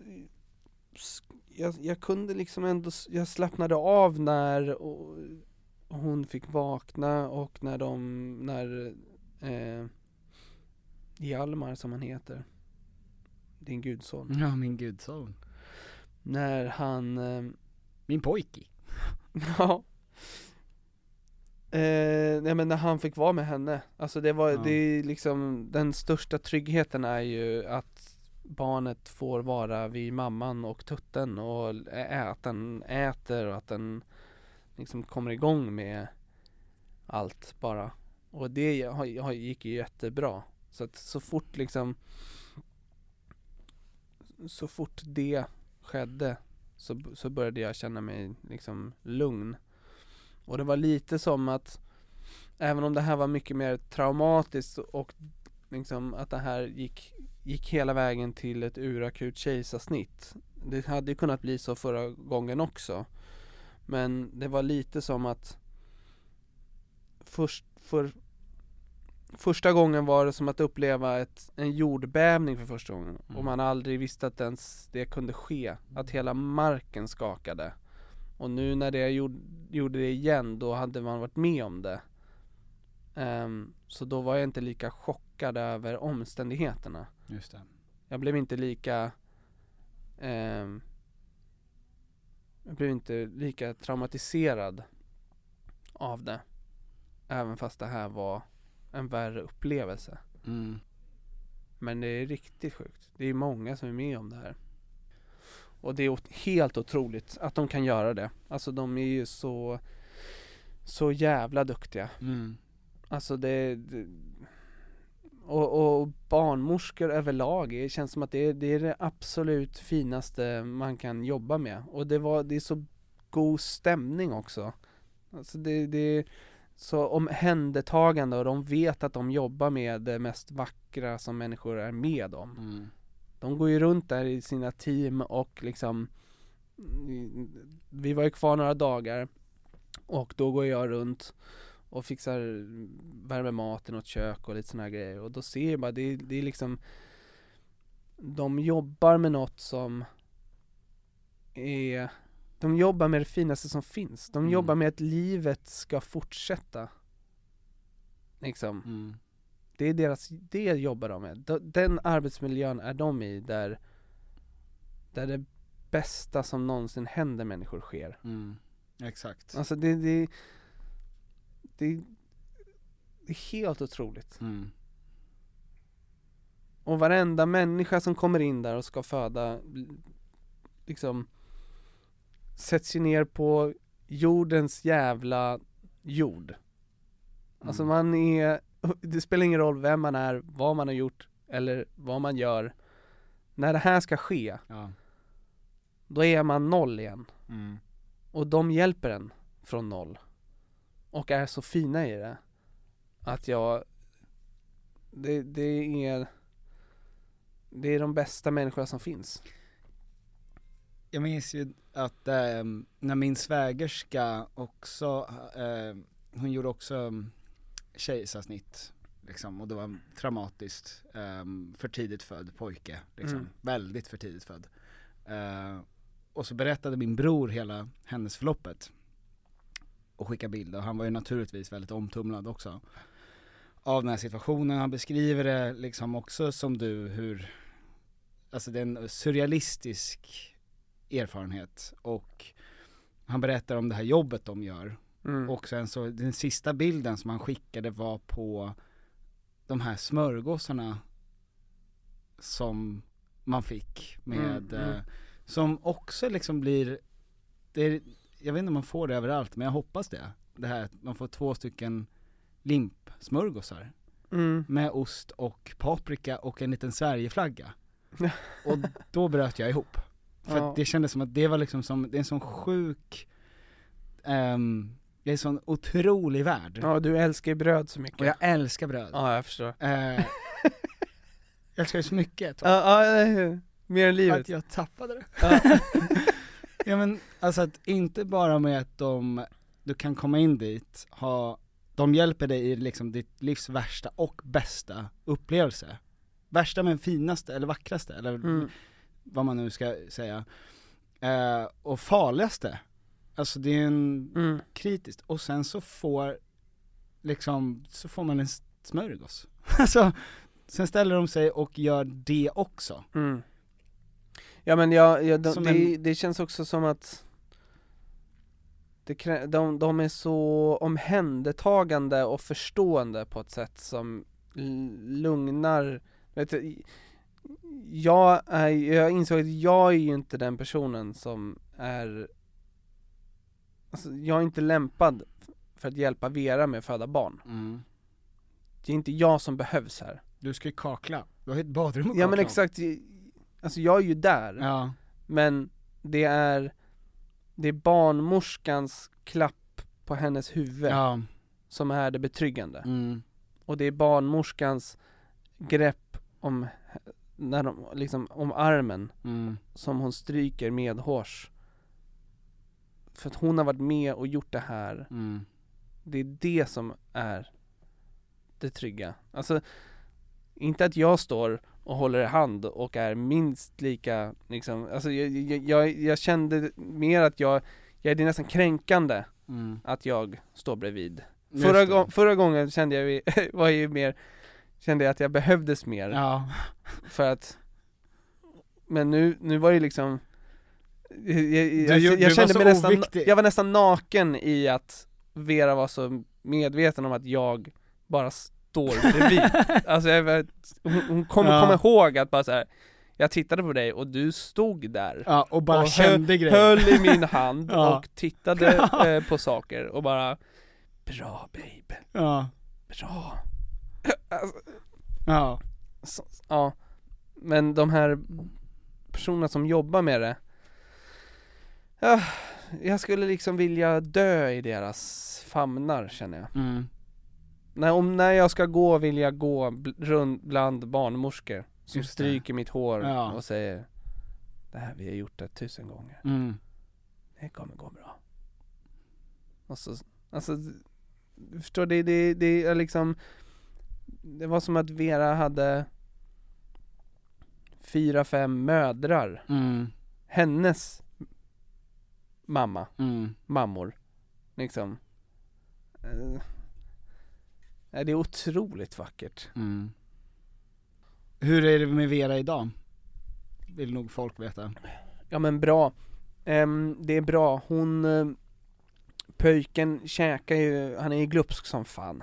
jag, jag kunde liksom ändå, jag slappnade av när och, hon fick vakna och när de, när eh, Hjalmar som han heter, din gudson. Ja, min gudson. När han eh, Min pojke. Ja eh, Nej men när han fick vara med henne, alltså det var, Ja. det är liksom Den största tryggheten är ju att barnet får vara vid mamman och tutten och ä- att den äter och att den liksom kommer igång med allt bara Och det gick ju jättebra så att så fort liksom Så fort det skedde så, så började jag känna mig liksom lugn. Och det var lite som att även om det här var mycket mer traumatiskt och liksom att det här gick, gick hela vägen till ett urakut kejsarsnitt. Det hade ju kunnat bli så förra gången också. Men det var lite som att först, för, första gången var det som att uppleva ett, en jordbävning för första gången. Och man aldrig visste att ens det kunde ske, att hela marken skakade. Och nu när det gjorde, gjorde det igen, då hade man varit med om det. Ehm, Så då var jag inte lika chockad över omständigheterna. Just det. Jag blev inte lika ehm, Jag blev inte lika traumatiserad av det. Även fast det här var en värre upplevelse Mm. Men det är riktigt sjukt. Det är många som är med om det här. Och det är helt otroligt att de kan göra det. Alltså de är ju så, så jävla duktiga. Mm. Alltså det, det och, och barnmorskor överlag, det känns som att det är, det är det absolut finaste man kan jobba med. Och det var, det är så god stämning också. Alltså det, det är så omhändertagande och de vet att de jobbar med det mest vackra som människor är med om. Mm. De går ju runt där i sina team och liksom Vi var ju kvar några dagar Och då går jag runt och fixar, värmer mat i något kök och lite här grejer och då ser jag bara, det, det är liksom De jobbar med något som är De jobbar med det finaste som finns, de Mm. jobbar med att livet ska fortsätta Liksom Mm. det är deras, det jobbar de med. De- Den arbetsmiljön är de i där, där det bästa som någonsin händer människor sker. Mm. Exakt. Alltså det, det, det, det är helt otroligt. Mm. Och varenda människa som kommer in där och ska föda, liksom, sätts ju ner på jordens jävla jord. Alltså Mm. man är, det spelar ingen roll vem man är, vad man har gjort eller vad man gör. När det här ska ske, Ja. då är man noll igen. Mm. Och de hjälper en från noll. Och är så fina i det. Att jag, det, det är, det är de bästa människorna som finns. Jag minns ju att ehm, när min svägerska också, ehm, hon gjorde också um, kejsarsnitt liksom, och det var traumatiskt, um, för tidigt född pojke liksom, Mm. väldigt för tidigt född. Eh, och så berättade min bror hela händelseförloppet och skickade bilder och han var ju naturligtvis väldigt omtumlad också av den här situationen, han beskriver det liksom också som du hur, alltså det är en surrealistisk erfarenhet och han berättar om det här jobbet de gör Mm. och sen så, den sista bilden som han skickade var på de här smörgåsarna som man fick med, Mm, mm. eh, som också liksom blir, det är, jag vet inte om man får det överallt men jag hoppas det. Det här att man får två stycken limpsmörgåsar Mm. med ost och paprika och en liten Sverigeflagga. och då bröt jag ihop. För Ja. det kändes som att det var liksom som, det är en sån sjuk, ehm, det är en sån otrolig värld. Ja, du älskar bröd så mycket. Och jag älskar bröd. Ja, jag förstår. Eh, jag älskar det så mycket. Ja, ja, mer än livet. Att jag tappade det. Ja. ja men alltså att inte bara med att de, du kan komma in dit, ha, de hjälper dig i liksom ditt livs värsta och bästa upplevelse. Värsta men finaste eller vackraste eller Mm. Vad man nu ska säga. Eh, och farligaste. Alltså det är en Mm. kritiskt. Och sen så får, liksom, så får man en smörgås. alltså, sen ställer de sig och gör det också. Mm. Ja men jag, jag, de, det, en- det känns också som att det krä, de, de är så omhändertagande och förstående på ett sätt som lugnar, vet du, jag, är, jag insåg att jag är ju inte den personen som är Alltså jag är inte lämpad för att hjälpa Vera med att föda barn. Det är inte jag som behövs här. Du ska ju kakla, du har ett badrum att Ja men kakla exakt, alltså jag är ju där. Ja. Men det är, det är barnmorskans klapp på hennes huvud Ja. som är det betryggande. Mm. Och det är barnmorskans grepp om, när de, liksom, om armen Mm. som hon stryker medhårs För att hon har varit med och gjort det här Mm. Det är det som är det trygga Alltså, inte att jag står och håller i hand och är minst lika liksom, alltså jag, jag, jag, kände mer att jag, jag det är nästan kränkande Mm. att jag står bredvid Förra, gång, förra gången kände jag, var ju mer, kände jag att jag behövdes mer Ja. För att Men nu, nu var det liksom Jag, jag, jag, jag, kände mig nästan, oviktig. jag var nästan naken i att Vera var så medveten om att jag bara står bredvid Alltså jag hon, hon kommer Ja. komma ihåg att bara så här. Jag tittade på dig och du stod där Ja, och bara och kände höll, grejer. höll i min hand Ja. och tittade eh, på saker och bara Bra babe, Ja, bra alltså, ja. så, Ja, men de här personerna som jobbar med det ja, Jag skulle liksom vilja dö i deras famnar känner jag Mm. när, om, när jag ska gå vill jag gå runt bland barnmorskor Som Just det. stryker mitt hår Ja. och säger Det här, vi har gjort det tusen gånger Mm. Det kommer gå bra Och så, alltså Du förstår, det, det, det är liksom Det var som att Vera hade Fyra, fem mödrar Mm. Hennes Mamma, Mm. mammor Liksom Eh, nej, Det är otroligt vackert Mm. Hur är det med Vera idag? Vill nog folk veta. Ja men bra Ehm, Det är bra, hon eh, Pöjken käkar ju, han är ju glupsk som fan.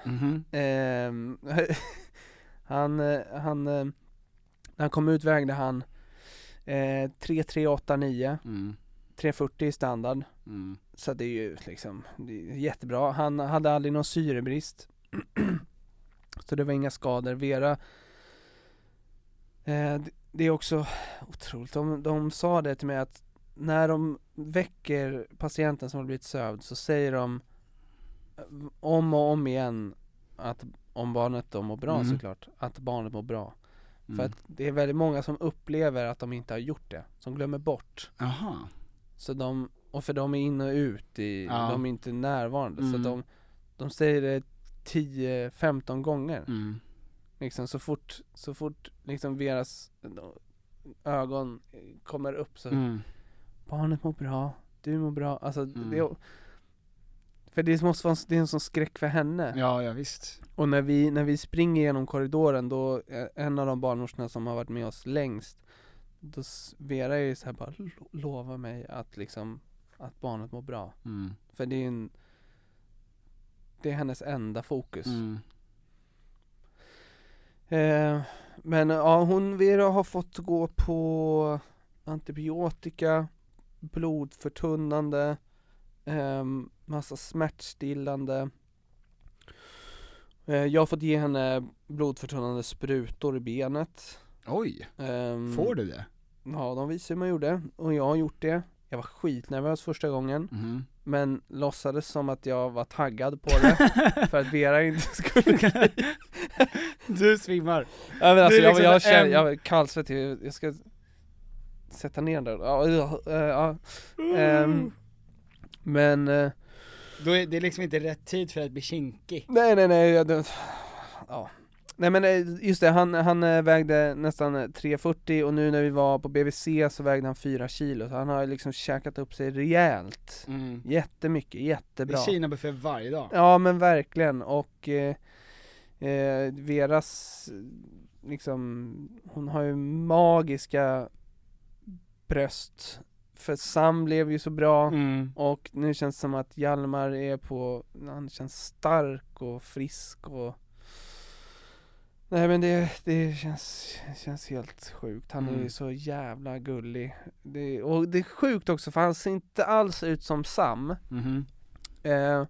Ehm, Han, eh, han, eh, när han kom ut vägde han eh, 3389 Mm. 340 i standard Mm. Så det är ju liksom, det är jättebra. Han hade aldrig någon syrebrist Så det var inga skador. Vera eh, det- Det är också otroligt, de, de sa det till mig att när de väcker patienten som har blivit sövd så säger de eh, om och om igen att om barnet då mår bra Mm. såklart, att barnet mår bra. För Mm. att det är väldigt många som upplever att de inte har gjort det, som glömmer bort. Aha. Så de, och för de är in och ut i, Ja. de är inte närvarande så Mm. de, de säger det 10-15 gånger Mm. Liksom så fort, så fort liksom deras ögon kommer upp så Mm. Barnet mår bra, du mår bra, alltså Mm. det För det måste vara, det är en sån skräck för henne Ja, ja visst. Och när vi, när vi springer genom korridoren då, eh, en av de barnmorskorna som har varit med oss längst Då, Vera är ju så här bara, "Lo- lova mig att liksom, att barnet mår bra Mm. För det är en Det är hennes enda fokus Mm. eh, Men ja, hon, Vera har fått gå på antibiotika Blodförtunnande ehm, Massa smärtstillande eh, Jag har fått ge henne blodförtunnande sprutor i benet Oj, Ehm, får du det? Ja, de visade hur man gjorde och jag har gjort det Jag var skitnervös första gången Mhm. Men låtsades som att jag var taggad på det För att Vera inte skulle Du svimmar. Ja men alltså jag, liksom jag känner, en- jag kallsvettig, jag, jag ska sätta ner den. Där, ja, ja, ja, ehm, Men, eh, Då är det liksom inte rätt tid för att bli kinkig. nej nej nej, det, ja. Nej men eh, just det, han, han eh, vägde nästan eh, 340 och nu när vi var på BVC så vägde han 4 kilo, så han har liksom käkat upp sig rejält. Mm. Jättemycket, Det jättebra är Kina-buffé varje dag. Ja men verkligen. Och eh, eh, Veras liksom, hon har ju magiska bröst För Sam blev ju så bra Mm. och nu känns det som att Hjalmar är på, han känns stark och frisk och Nej men det, det känns, känns helt sjukt, han är ju Mm. så jävla gullig det, Och det är sjukt också för han ser inte alls ut som Sam Mhm. Eh,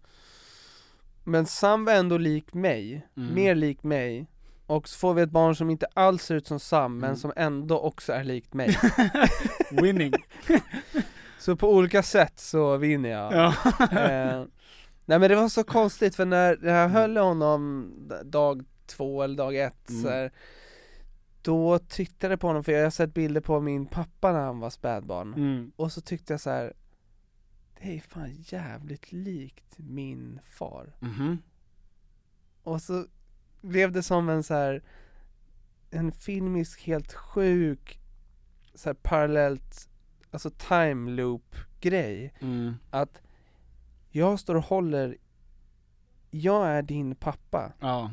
men Sam var ändå lik mig, Mm. mer lik mig Och så får vi ett barn som inte alls ser ut som Sam men Mm. som ändå också är likt mig Winning. Så på olika sätt så vinner jag Ja. eh, Nej men det var så konstigt för när, jag höll honom dag två eller dag ett Mm. så här, Då tittade jag på honom för jag har sett bilder på min pappa när han var spädbarn Mm. Och så tyckte jag så här. Det är fan jävligt likt min far Mhm. Och så blev det som en så här en filmisk helt sjuk så här parallellt, alltså time loop grej Mm. Att jag står och håller, jag är din pappa Ja.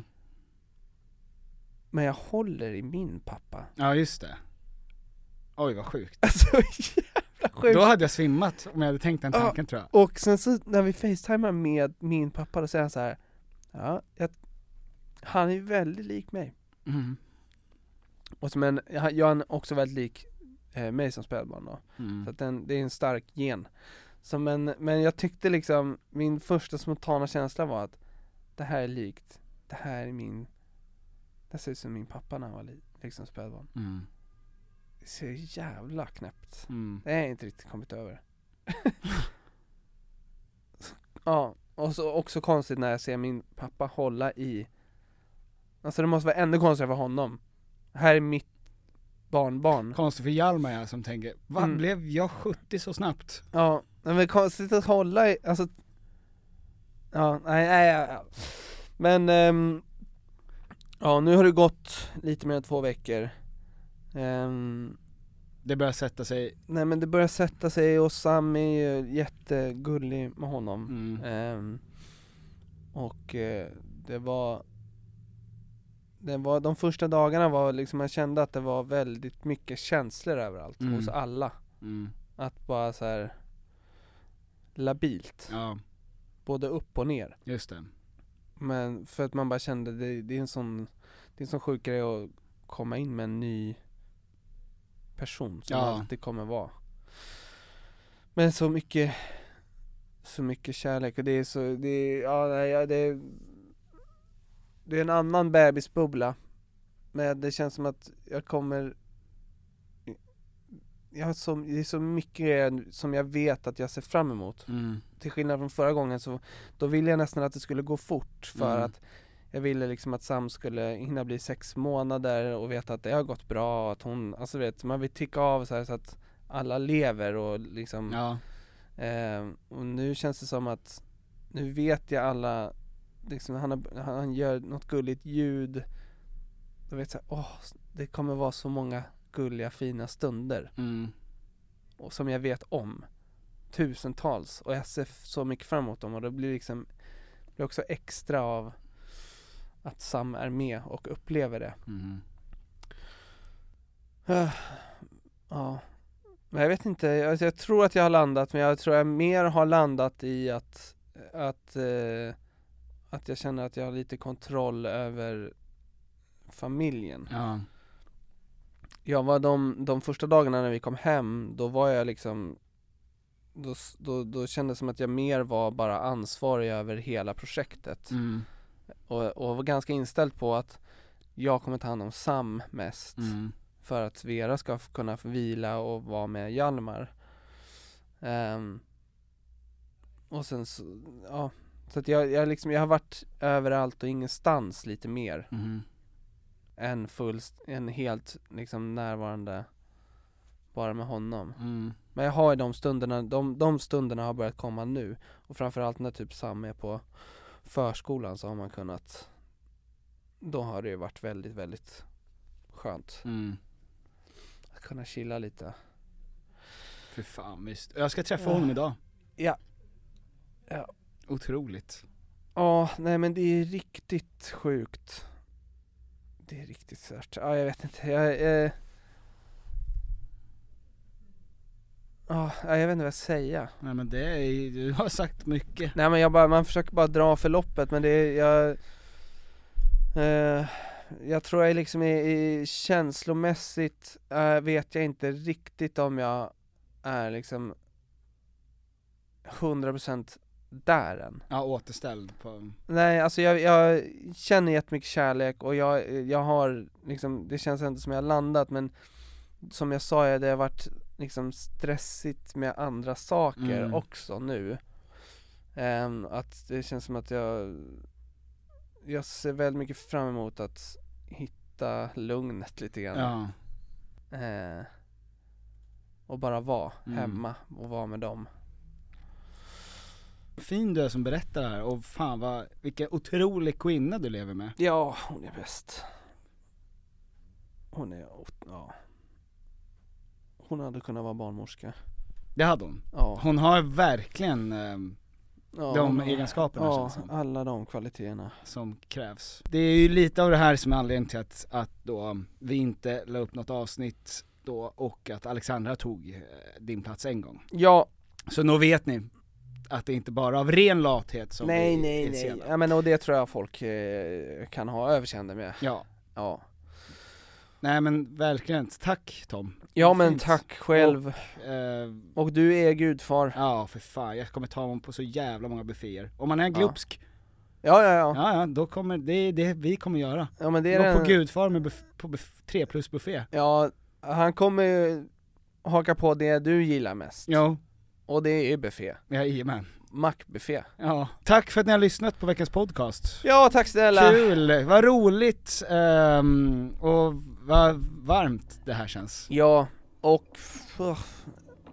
men jag håller i min pappa Ja just det. Oj vad sjukt. Alltså jävla sjukt! Då hade jag svimmat om jag hade tänkt den Ja. tanken tror jag. Och sen så när vi facetimar med min pappa då säger han så här. Ja, jag, han är väldigt lik mig Mm. Och så, men jag, är också väldigt lik eh, mig som spädbarn då. Mm. Så att den, det är en stark gen. Så men, men jag tyckte liksom, min första spontana känsla var att det här är likt, det här är min, det ser ut som min pappa när han var li, liksom spädbarn. Mm. Det ser jävla knäppt. Mm. Det jag inte riktigt kommit över. Ja, och så också konstigt när jag ser min pappa hålla i Alltså det måste vara ännu konstigare för honom Här är mitt barnbarn Konstigt för Hjalmar ja, som tänker, va Mm. blev jag 70 så snabbt? Ja, men det är konstigt att hålla i, alltså Ja, nej, nej, ja. Men, ehm, ja nu har det gått lite mer än två veckor Ehm, Det börjar sätta sig Nej men det börjar sätta sig och Sam är ju jättegullig med honom Mm. Ehm, Och eh, det var det var, de första dagarna var liksom, jag kände att det var väldigt mycket känslor överallt Mm. hos alla Mm. Att bara så här labilt, Ja, både upp och ner just det Men för att man bara kände, det, det är en sån, det är en sån sjuk grej att komma in med en ny person som Ja. alltid kommer vara Men så mycket, så mycket kärlek och det är så, det är, ja det är Det är en annan bebisbubbla Men det känns som att jag kommer jag har så, det är så mycket som jag vet att jag ser fram emot mm. till skillnad från förra gången så då ville jag nästan att det skulle gå fort för Mm. att jag ville liksom att Sam skulle hinna bli sex månader och veta att det har gått bra, att hon, alltså vet, man vill ticka av så, här så att alla lever och liksom Ja, eh, Och nu känns det som att nu vet jag alla, liksom han, har, han gör något gulligt ljud. Jag vet såhär, åh, det kommer vara så många gulliga fina stunder. Mm. och som jag vet om. Tusentals. Och jag ser så mycket fram emot dem. Och det blir liksom det blir också extra av att Sam är med och upplever det. Mm. Ah, Ja. Men jag vet inte, jag, jag tror att jag har landat men jag tror jag mer har landat i att Att eh, Att jag känner att jag har lite kontroll över familjen. Ja, Jag var de, de första dagarna när vi kom hem, då var jag liksom då, då, då kändes det som att jag mer var bara ansvarig över hela projektet. Mm. och, och var ganska inställd på att jag kommer ta hand om Sam mest Mm. för att Vera ska kunna vila och vara med Hjalmar. Ehm, Och sen så, ja Så att jag, jag liksom, jag har varit överallt och ingenstans lite mer Mm. än full, en helt liksom närvarande bara med honom Mm. Men jag har ju de stunderna, de, de stunderna har börjat komma nu och framförallt när typ Sam är på förskolan så har man kunnat Då har det ju varit väldigt, väldigt skönt Mm. att kunna chilla lite Fy fan visst. Jag ska träffa Ja. honom idag Ja. Ja. Otroligt. Ja, nej men det är riktigt sjukt. Det är riktigt stört, ja jag vet inte, jag eh... Ja, ja, jag vet inte vad jag ska säga. Nej men det är, du har sagt mycket. Nej men jag bara, man försöker bara dra förloppet men det är, jag eh, Jag tror jag liksom är, är känslomässigt eh, vet jag inte riktigt om jag är liksom 100% där än Ja återställd på, Nej alltså jag, jag känner jättemycket kärlek och jag, jag har liksom, det känns inte som jag har landat men Som jag sa, det har varit liksom stressigt med andra saker Mm. också nu. Ehm, Att det känns som att jag Jag ser väldigt mycket fram emot att hitta lugnet lite grann. Ja. Eh, Och bara vara Mm. hemma och vara med dem Fin du är som berättar det här och fan vad, vilken otrolig kvinna du lever med. Ja, hon är bäst. Hon är, ja. Hon hade kunnat vara barnmorska. Det hade hon. Ja, Hon har verkligen ja de har- egenskaperna Ja, känns det som. alla de kvaliteterna. Som krävs. Det är ju lite av det här som är anledningen till att, att då vi inte la upp något avsnitt då och att Alexandra tog eh, din plats en gång. Ja, Så nu vet ni att det inte bara av ren lathet som nej vi nej nej, sena. ja men och det tror jag folk eh, kan ha överseende med Ja, Ja Nej men verkligen, tack Tom. Ja men Fint. tack själv. Och, eh, Och du är gudfar. ja för fan, jag kommer ta honom på så jävla många bufféer. Om man är glupsk, Ja, ja, ja. ja ja, då kommer, det är det vi kommer göra. Ja men det Gå är på den, gudfar med buff, på buff, 3 plus buffé. Ja, han kommer ju haka på det du gillar mest. Jo, Och det är buffé. jajamän. Mackbuffé. Ja, tack för att ni har lyssnat på veckans podcast. Ja, tack snälla. Kul, vad roligt ehm, och vad varmt det här känns. Ja, och f-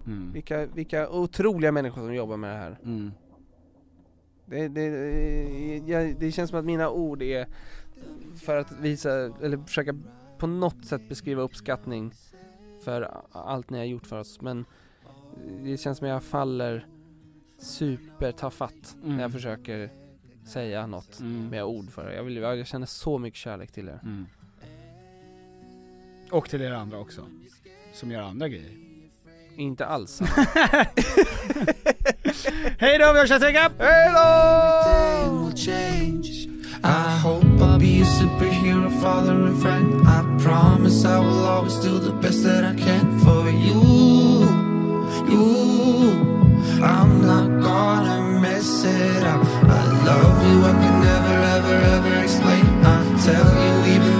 Mm. vilka, vilka otroliga människor som jobbar med det här. Mm. Det, det, jag, det känns som att mina ord är för att visa, eller försöka på något sätt beskriva uppskattning för allt ni har gjort för oss men det känns som att jag faller supertafatt när jag Mm. försöker säga något Mm. med ord för det. Jag, vill, jag känner så mycket kärlek till er. Mm. Och till er andra också, som gör andra grejer. Inte alls. Hej då, vi hörs nästa vecka! Hej Everything will change. I hope I'll be a superhero, father and friend. I promise I will always do the best that I can for you. You, I'm not gonna mess it up. I love you, I can never, ever, ever explain. I tell you, even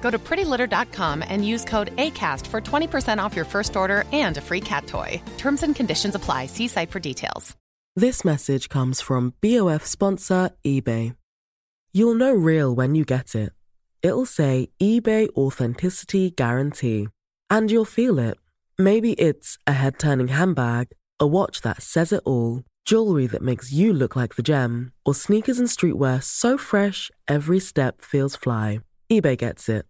Go to prettylitter.com and use code ACAST for 20% off your first order and a free cat toy. Terms and conditions apply. See site for details. This message comes from BOF sponsor eBay. You'll know real when you get it. It'll say eBay Authenticity Guarantee. And you'll feel it. Maybe it's a head turning handbag, a watch that says it all, jewelry that makes you look like the gem, or sneakers and streetwear so fresh every step feels fly. eBay gets it.